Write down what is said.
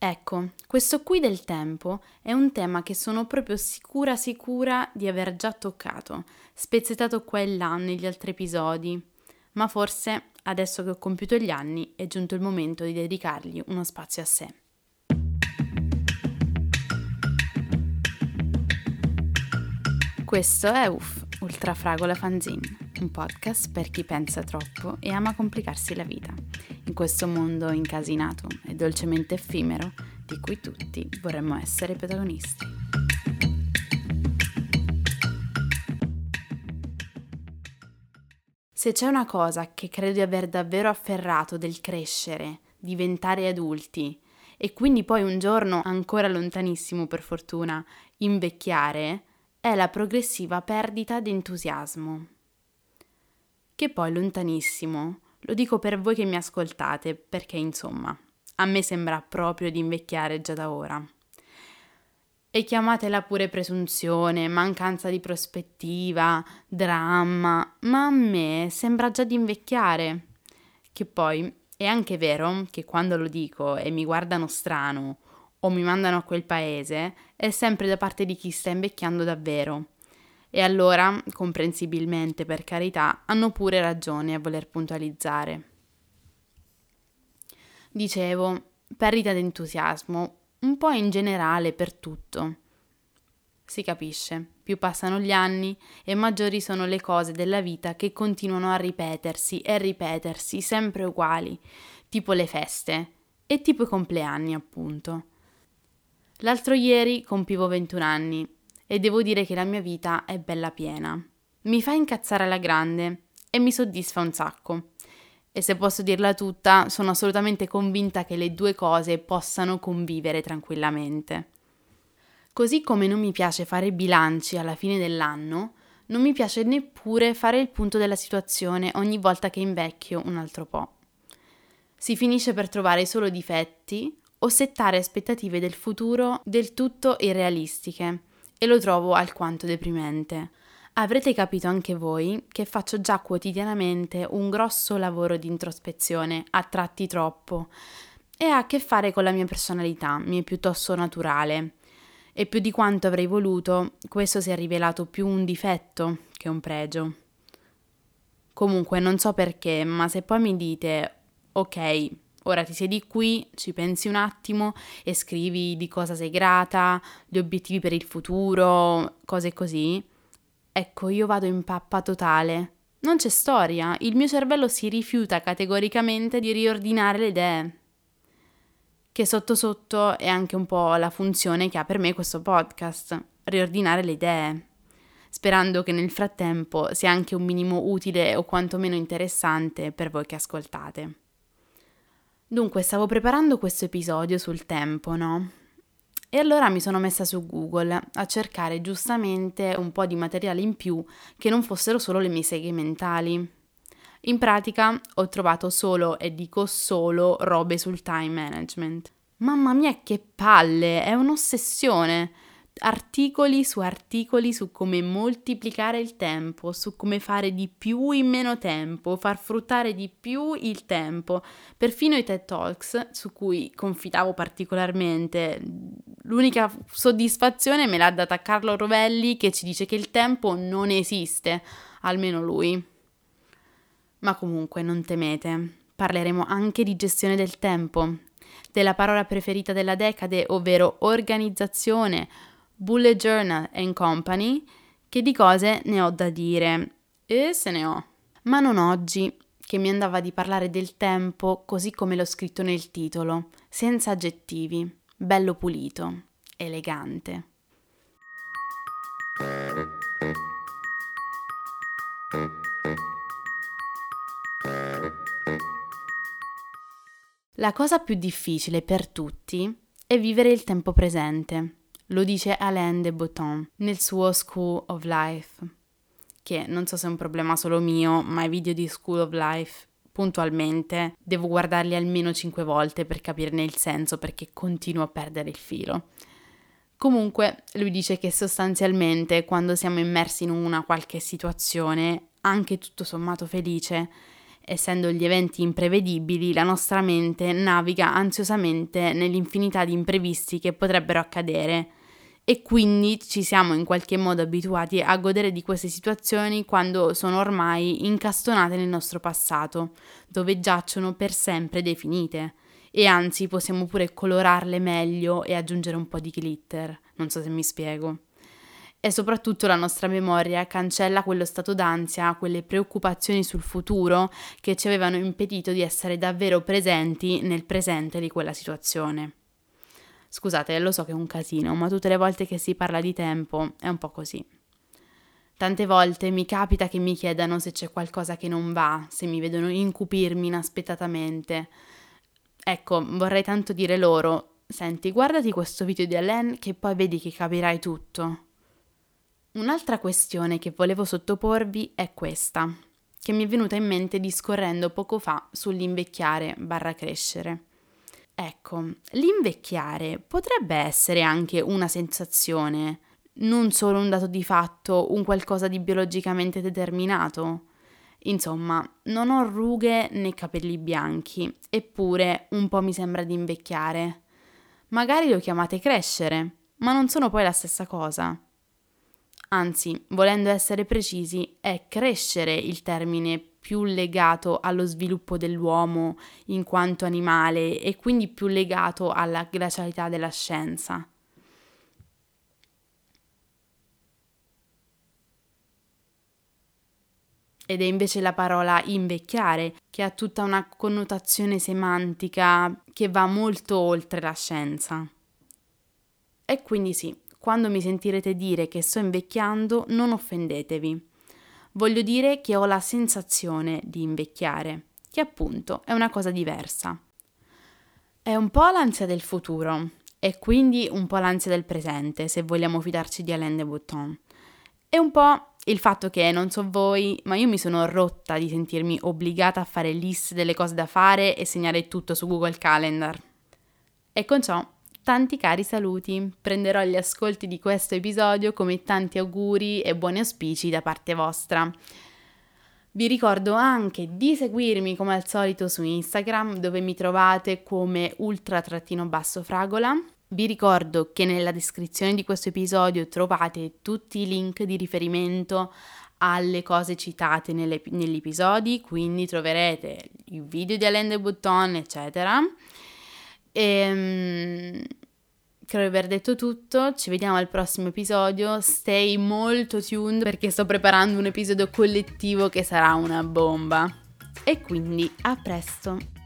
Ecco, questo qui del tempo è un tema che sono proprio sicura sicura di aver già toccato, spezzettato qua e là negli altri episodi, ma forse adesso che ho compiuto gli anni è giunto il momento di dedicargli uno spazio a sé. Questo è UF, Ultrafragola Fanzine, un podcast per chi pensa troppo e ama complicarsi la vita, in questo mondo incasinato dolcemente effimero di cui tutti vorremmo essere protagonisti. Se c'è una cosa che credo di aver davvero afferrato del crescere, diventare adulti e quindi poi un giorno, ancora lontanissimo per fortuna, invecchiare, è la progressiva perdita di entusiasmo. Che poi lontanissimo, lo dico per voi che mi ascoltate, perché insomma, a me sembra proprio di invecchiare già da ora. E chiamatela pure presunzione, mancanza di prospettiva, dramma, ma a me sembra già di invecchiare. Che poi è anche vero che quando lo dico e mi guardano strano o mi mandano a quel paese, è sempre da parte di chi sta invecchiando davvero. E allora, comprensibilmente per carità, hanno pure ragione a voler puntualizzare. Dicevo, perdita d'entusiasmo, un po' in generale per tutto. Si capisce, più passano gli anni e maggiori sono le cose della vita che continuano a ripetersi e ripetersi sempre uguali, tipo le feste e tipo i compleanni, appunto. L'altro ieri compivo 21 anni e devo dire che la mia vita è bella piena. Mi fa incazzare alla grande e mi soddisfa un sacco. E se posso dirla tutta, sono assolutamente convinta che le due cose possano convivere tranquillamente. Così come non mi piace fare bilanci alla fine dell'anno, non mi piace neppure fare il punto della situazione ogni volta che invecchio un altro po'. Si finisce per trovare solo difetti o settare aspettative del futuro del tutto irrealistiche e lo trovo alquanto deprimente. Avrete capito anche voi che faccio già quotidianamente un grosso lavoro di introspezione, a tratti troppo, e ha a che fare con la mia personalità, mi è piuttosto naturale. E più di quanto avrei voluto, questo si è rivelato più un difetto che un pregio. Comunque non so perché, ma se poi mi dite, ok, Ora ti siedi qui, ci pensi un attimo e scrivi di cosa sei grata, gli obiettivi per il futuro, cose così. Ecco, io vado in pappa totale. Non c'è storia, il mio cervello si rifiuta categoricamente di riordinare le idee. Che sotto sotto è anche un po' la funzione che ha per me questo podcast, riordinare le idee sperando che nel frattempo sia anche un minimo utile o quantomeno interessante per voi che ascoltate. Dunque, stavo preparando questo episodio sul tempo, no? E allora mi sono messa su Google a cercare giustamente un po' di materiale in più che non fossero solo le mie seghe mentali. In pratica ho trovato solo, e dico solo, robe sul time management. Mamma mia, che palle! È un'ossessione! Articoli su articoli su come moltiplicare il tempo, su come fare di più in meno tempo, far fruttare di più il tempo. Perfino i TED Talks, su cui confidavo particolarmente, l'unica soddisfazione me l'ha data Carlo Rovelli che ci dice che il tempo non esiste, almeno lui. Ma comunque non temete, parleremo anche di gestione del tempo, della parola preferita della decade, ovvero organizzazione, Bullet Journal Company, che di cose ne ho da dire. E se ne ho. Ma non oggi, che mi andava di parlare del tempo così come l'ho scritto nel titolo, senza aggettivi, bello pulito, elegante. La cosa più difficile per tutti è vivere il tempo presente lo dice Alain de Botton nel suo School of Life, che non so se è un problema solo mio, ma i video di School of Life puntualmente devo guardarli almeno 5 volte per capirne il senso perché continuo a perdere il filo. Comunque, lui dice che sostanzialmente quando siamo immersi in una qualche situazione, anche tutto sommato felice, essendo gli eventi imprevedibili, la nostra mente naviga ansiosamente nell'infinità di imprevisti che potrebbero accadere e quindi ci siamo in qualche modo abituati a godere di queste situazioni quando sono ormai incastonate nel nostro passato, dove giacciono per sempre definite e anzi possiamo pure colorarle meglio e aggiungere un po' di glitter, non so se mi spiego. E soprattutto la nostra memoria cancella quello stato d'ansia, quelle preoccupazioni sul futuro che ci avevano impedito di essere davvero presenti nel presente di quella situazione. Scusate, lo so che è un casino, ma tutte le volte che si parla di tempo è un po' così. Tante volte mi capita che mi chiedano se c'è qualcosa che non va, se mi vedono incupirmi inaspettatamente. Ecco, vorrei tanto dire loro, senti, guardati questo video di Alain che poi vedi che capirai tutto. Un'altra questione che volevo sottoporvi è questa, che mi è venuta in mente discorrendo poco fa sull'invecchiare barra crescere. Ecco, l'invecchiare potrebbe essere anche una sensazione, non solo un dato di fatto, un qualcosa di biologicamente determinato. Insomma, non ho rughe né capelli bianchi, eppure un po' mi sembra di invecchiare. Magari lo chiamate crescere, ma non sono poi la stessa cosa. Anzi, volendo essere precisi, è crescere il termine più legato allo sviluppo dell'uomo in quanto animale e quindi più legato alla glacialità della scienza. ed è invece la parola invecchiare, che ha tutta una connotazione semantica che va molto oltre la scienza. E quindi sì, quando mi sentirete dire che sto invecchiando, non offendetevi voglio dire che ho la sensazione di invecchiare, che appunto è una cosa diversa. È un po' l'ansia del futuro e quindi un po' l'ansia del presente, se vogliamo fidarci di Alain de Botton. È un po' il fatto che, non so voi, ma io mi sono rotta di sentirmi obbligata a fare liste delle cose da fare e segnare tutto su Google Calendar. E con ciò tanti cari saluti. Prenderò gli ascolti di questo episodio come tanti auguri e buoni auspici da parte vostra. Vi ricordo anche di seguirmi come al solito su Instagram dove mi trovate come ultra-fragola. Vi ricordo che nella descrizione di questo episodio trovate tutti i link di riferimento alle cose citate nelle, negli episodi, quindi troverete il video di Alain de Botton, eccetera. Ehm, Credo di aver detto tutto, ci vediamo al prossimo episodio, stay molto tuned perché sto preparando un episodio collettivo che sarà una bomba. E quindi a presto!